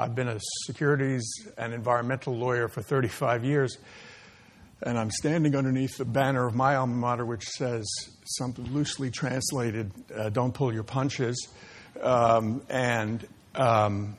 I've been a securities and environmental lawyer for 35 years, and I'm standing underneath the banner of my alma mater, which says something loosely translated, uh, "Don't pull your punches," um, and um,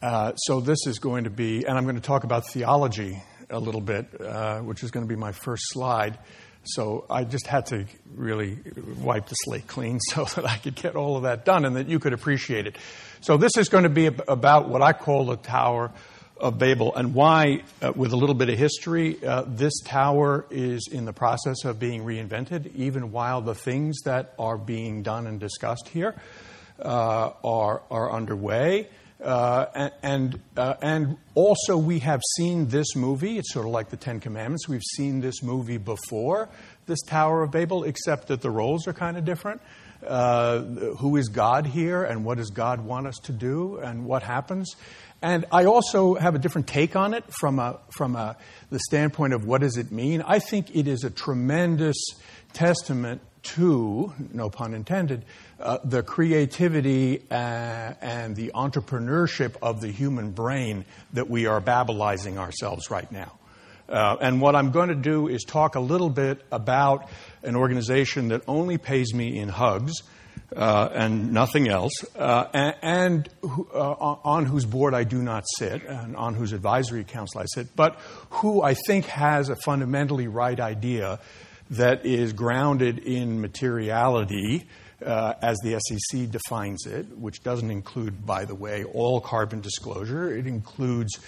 uh, so this is going to be, and I'm going to talk about theology a little bit, uh, which is going to be my first slide. So I just had to really wipe the slate clean so that I could get all of that done and that you could appreciate it. So this is going to be about what I call the Tower of Babel and why, uh, with a little bit of history, uh, this tower is in the process of being reinvented, even while the things that are being done and discussed here uh, are, are underway. Uh, and uh, and also we have seen this movie. It's sort of like the Ten Commandments. We've seen this movie before, this Tower of Babel, except that the roles are kind of different. Uh, who is God here, and what does God want us to do, and what happens? And I also have a different take on it from a, from a, the standpoint of what does it mean. I think it is a tremendous testament to, no pun intended, uh, the creativity uh, and the entrepreneurship of the human brain that we are babylizing ourselves right now. Uh, and what I'm going to do is talk a little bit about an organization that only pays me in hugs uh, and nothing else, uh, and, and uh, on whose board I do not sit, and on whose advisory council I sit, but who I think has a fundamentally right idea that is grounded in materiality uh, as the SEC defines it, which doesn't include, by the way, all carbon disclosure. It includes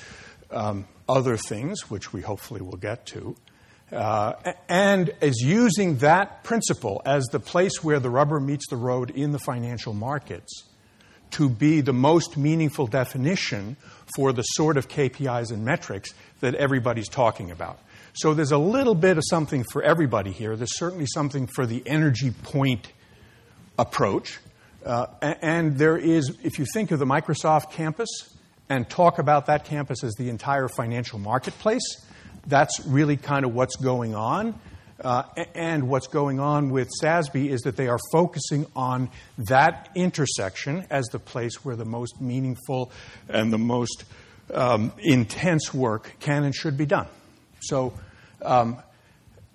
um, other things, which we hopefully will get to. Uh, and is using that principle as the place where the rubber meets the road in the financial markets to be the most meaningful definition for the sort of KPIs and metrics that everybody's talking about. So there's a little bit of something for everybody here. There's certainly something for the energy point approach. Uh, and there is, if you think of the Microsoft campus and talk about that campus as the entire financial marketplace, that's really kind of what's going on. Uh, and what's going on with SASB is that they are focusing on that intersection as the place where the most meaningful and the most um, intense work can and should be done. So, um,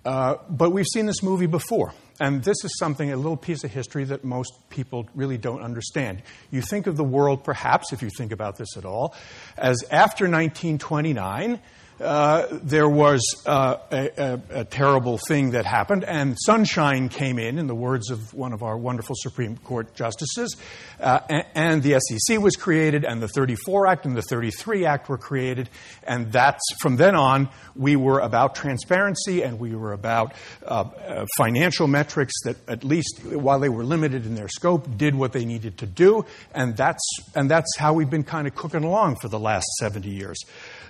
uh, but we've seen this movie before. And this is something, a little piece of history that most people really don't understand. You think of the world, perhaps, if you think about this at all, as after 1929, uh, there was uh, a, a, a, terrible thing that happened, and sunshine came in, in the words of one of our wonderful Supreme Court justices, uh, and, and, the SEC was created, and the 34 Act and the 33 Act were created, and that's from then on we were about transparency and we were about uh, uh, financial metrics that, at least while they were limited in their scope, did what they needed to do, and that's and that's how we've been kind of cooking along for the last 70 years.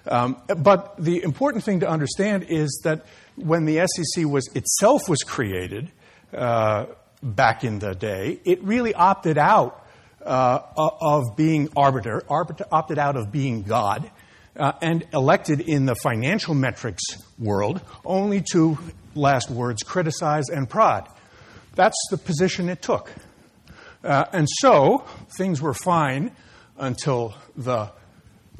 Um, but the important thing to understand is that when the SEC was itself was created uh, back in the day, it really opted out uh, of being arbiter, arbiter, opted out of being God, uh, and elected in the financial metrics world only to, last words, criticize and prod. That's the position it took. Uh, and so things were fine until the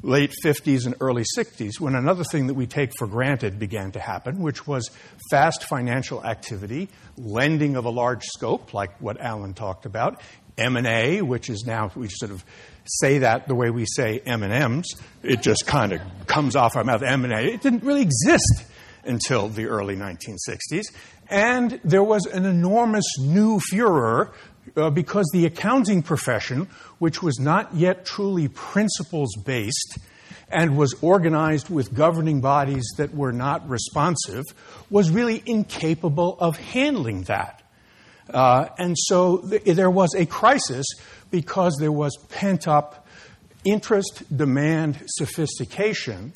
late 50s and early 60s when another thing that we take for granted began to happen, which was fast financial activity, lending of a large scope, like what Alan talked about, M&A, which is now, we sort of say that the way we say M&Ms. It just kind of comes off our mouth, M&A. It didn't really exist until the early 1960s. And there was an enormous new furor uh, because the accounting profession, which was not yet truly principles based and was organized with governing bodies that were not responsive, was really incapable of handling that. Uh, and so th- there was a crisis because there was pent up interest, demand, sophistication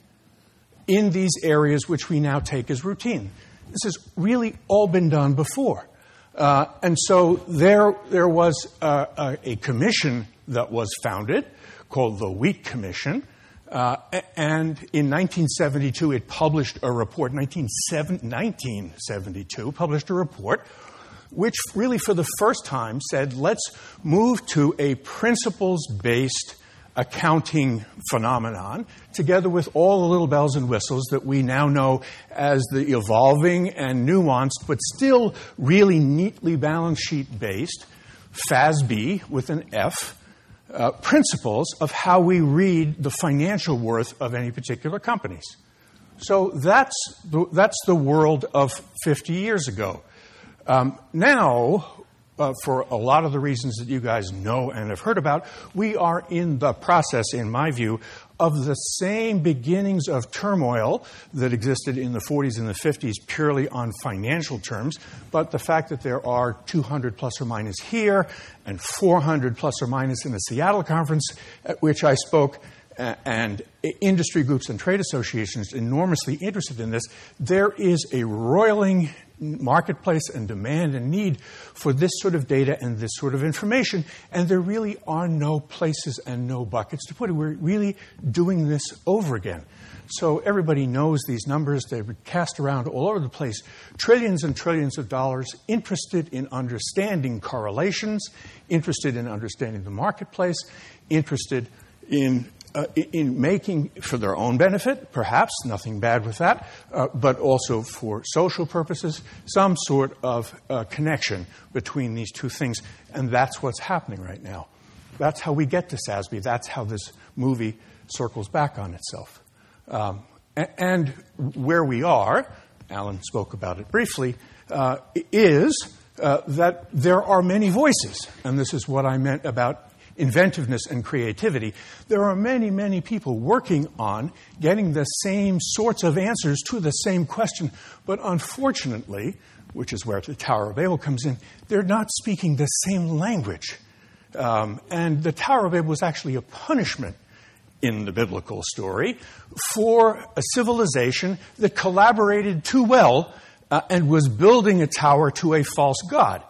in these areas which we now take as routine. This has really all been done before. Uh, and so there, there was a, a, commission that was founded called the Wheat Commission. Uh, and in 1972, it published a report, 1972, published a report which really for the first time said, let's move to a principles based accounting phenomenon, together with all the little bells and whistles that we now know as the evolving and nuanced, but still really neatly balance sheet based FASB with an F. Uh, principles of how we read the financial worth of any particular companies. So that's the, that's the world of 50 years ago. Um, now, uh, for a lot of the reasons that you guys know and have heard about, we are in the process, in my view, of the same beginnings of turmoil that existed in the 40s and the 50s purely on financial terms, but the fact that there are 200 plus or minus here and 400 plus or minus in the Seattle conference at which I spoke and industry groups and trade associations enormously interested in this, there is a roiling marketplace and demand and need for this sort of data and this sort of information, and there really are no places and no buckets to put it. We're really doing this over again. So everybody knows these numbers. They're cast around all over the place. Trillions and trillions of dollars interested in understanding correlations, interested in understanding the marketplace, interested in uh, in making for their own benefit, perhaps, nothing bad with that, uh, but also for social purposes, some sort of uh, connection between these two things. And that's what's happening right now. That's how we get to SASB. That's how this movie circles back on itself. Um, and where we are, Alan spoke about it briefly, uh, is uh, that there are many voices. And this is what I meant about inventiveness and creativity, there are many, many people working on getting the same sorts of answers to the same question. But unfortunately, which is where the Tower of Babel comes in, they're not speaking the same language. Um, and the Tower of Babel was actually a punishment in the biblical story for a civilization that collaborated too well uh, and was building a tower to a false god.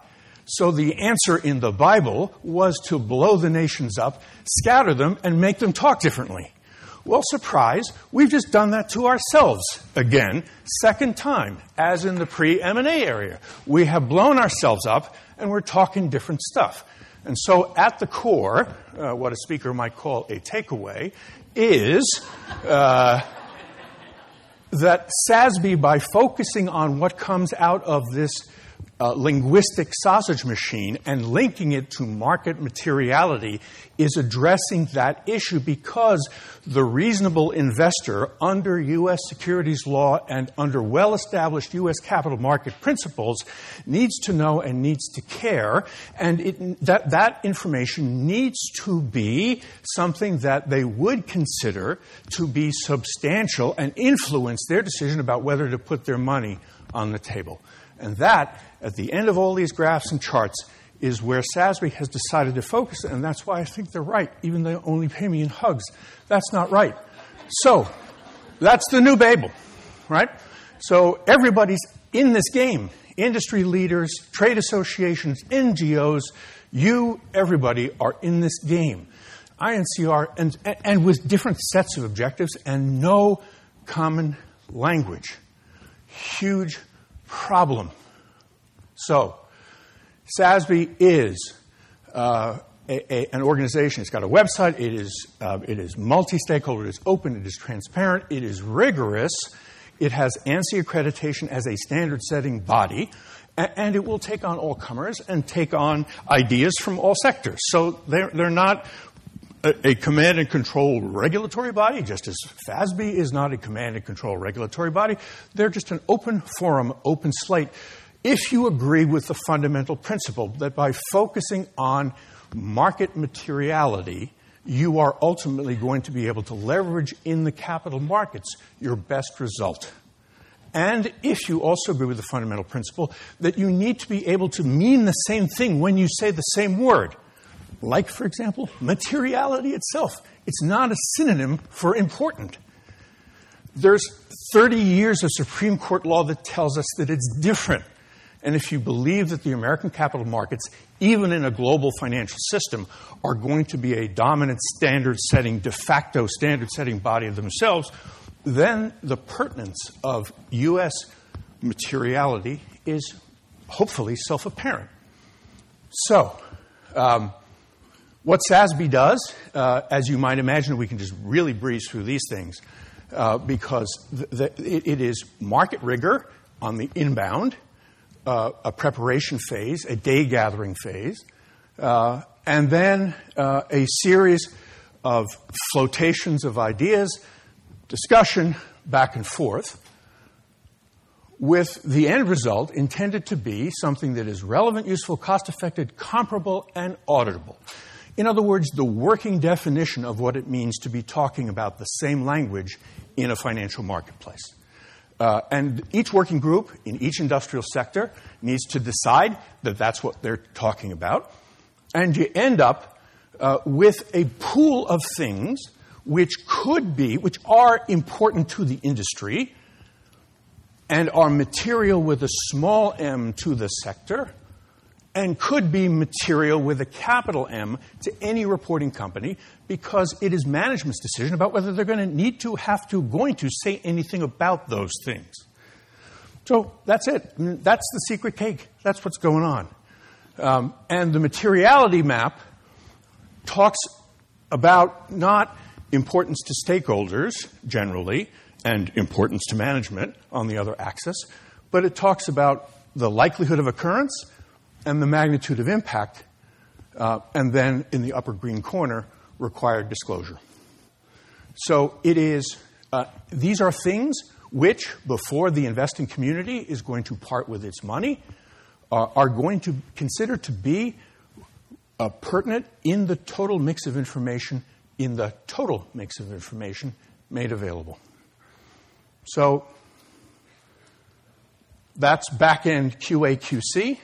So the answer in the Bible was to blow the nations up, scatter them, and make them talk differently. Well, surprise, we've just done that to ourselves again, second time, as in the pre M&A area. We have blown ourselves up and we're talking different stuff. And so, at the core, uh, what a speaker might call a takeaway is uh, that SASB, by focusing on what comes out of this uh, linguistic sausage machine and linking it to market materiality is addressing that issue because the reasonable investor under U.S. securities law and under well established U.S. capital market principles needs to know and needs to care, and it, that, that information needs to be something that they would consider to be substantial and influence their decision about whether to put their money on the table. And that, at the end of all these graphs and charts, is where SASB has decided to focus, and that's why I think they're right, even though they only pay me in hugs. That's not right. So, that's the new Babel, right? So, everybody's in this game industry leaders, trade associations, NGOs, you, everybody are in this game. INCR, and, and with different sets of objectives and no common language. Huge problem. So, SASB is uh, a, a, an organization. It's got a website. It is, uh, it is multi stakeholder. It is open. It is transparent. It is rigorous. It has ANSI accreditation as a standard setting body. And it will take on all comers and take on ideas from all sectors. So they're, they're not a, a, command and control regulatory body, just as FASB is not a command and control regulatory body. They're just an open forum, open slate. If you agree with the fundamental principle that by focusing on market materiality, you are ultimately going to be able to leverage in the capital markets your best result. And if you also agree with the fundamental principle that you need to be able to mean the same thing when you say the same word, like, for example, materiality itself. It's not a synonym for important. There's 30 years of Supreme Court law that tells us that it's different. And if you believe that the American capital markets, even in a global financial system, are going to be a dominant standard setting, de facto standard setting body of themselves, then the pertinence of U.S. materiality is hopefully self apparent. So, um, What SASB does, uh, as you might imagine, we can just really breeze through these things uh, because the, the, it, is market rigor on the inbound, uh, a preparation phase, a day gathering phase, uh, and then uh, a series of flotations of ideas, discussion back and forth, with the end result intended to be something that is relevant, useful, cost effective, comparable, and auditable. In other words, the working definition of what it means to be talking about the same language in a financial marketplace. Uh, and each working group in each industrial sector needs to decide that that's what they're talking about. And you end up uh, with a pool of things which could be, which are important to the industry and are material with a small m to the sector and could be material with a capital M to any reporting company because it is management's decision about whether they're going to need to, have to, going to say anything about those things. So that's it. That's the secret cake. That's what's going on. Um, and the materiality map talks about not importance to stakeholders generally and importance to management on the other axis, but it talks about the likelihood of occurrence and the magnitude of impact, uh, and then in the upper green corner, required disclosure. So it is, uh, these are things which, before the investing community is going to part with its money, uh, are going to consider to be uh, pertinent in the total mix of information, in the total mix of information made available. So that's back end QA QC.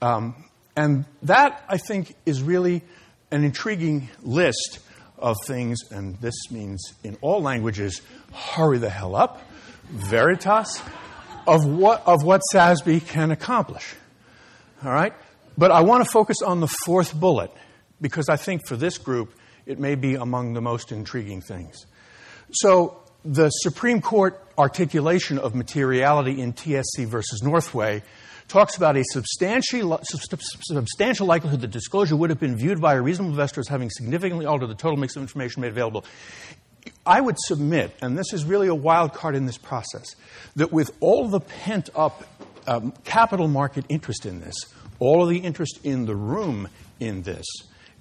Um, and that, I think, is really an intriguing list of things, and this means in all languages, hurry the hell up, veritas, of what, of what SASB can accomplish. All right? But I want to focus on the fourth bullet, because I think for this group, it may be among the most intriguing things. So, the Supreme Court articulation of materiality in TSC versus Northway talks about a substantial, substantial likelihood that disclosure would have been viewed by a reasonable investor as having significantly altered the total mix of information made available. I would submit, and this is really a wild card in this process, that with all the pent up um, capital market interest in this, all of the interest in the room in this,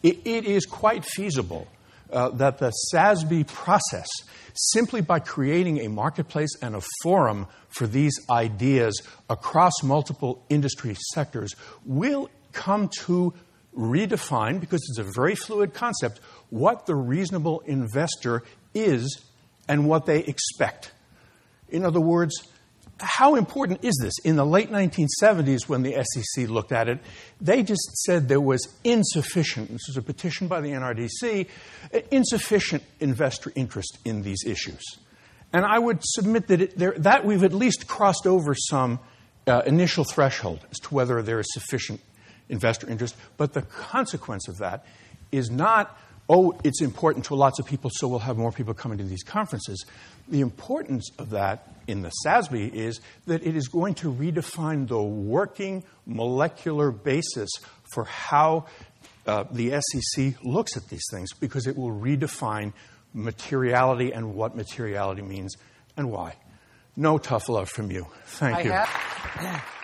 it, it is quite feasible uh, that the SASB process, simply by creating a marketplace and a forum for these ideas across multiple industry sectors, will come to redefine, because it's a very fluid concept, what the reasonable investor is and what they expect. In other words, how important is this? In the late 1970s, when the SEC looked at it, they just said there was insufficient, this was a petition by the NRDC, insufficient investor interest in these issues. And I would submit that, it, there, that we've at least crossed over some uh, initial threshold as to whether there is sufficient investor interest. But the consequence of that is not, oh, it's important to lots of people, so we'll have more people coming to these conferences. The importance of that in the SASB is that it is going to redefine the working molecular basis for how uh, the SEC looks at these things because it will redefine materiality and what materiality means and why. No tough love from you. Thank I you. Have-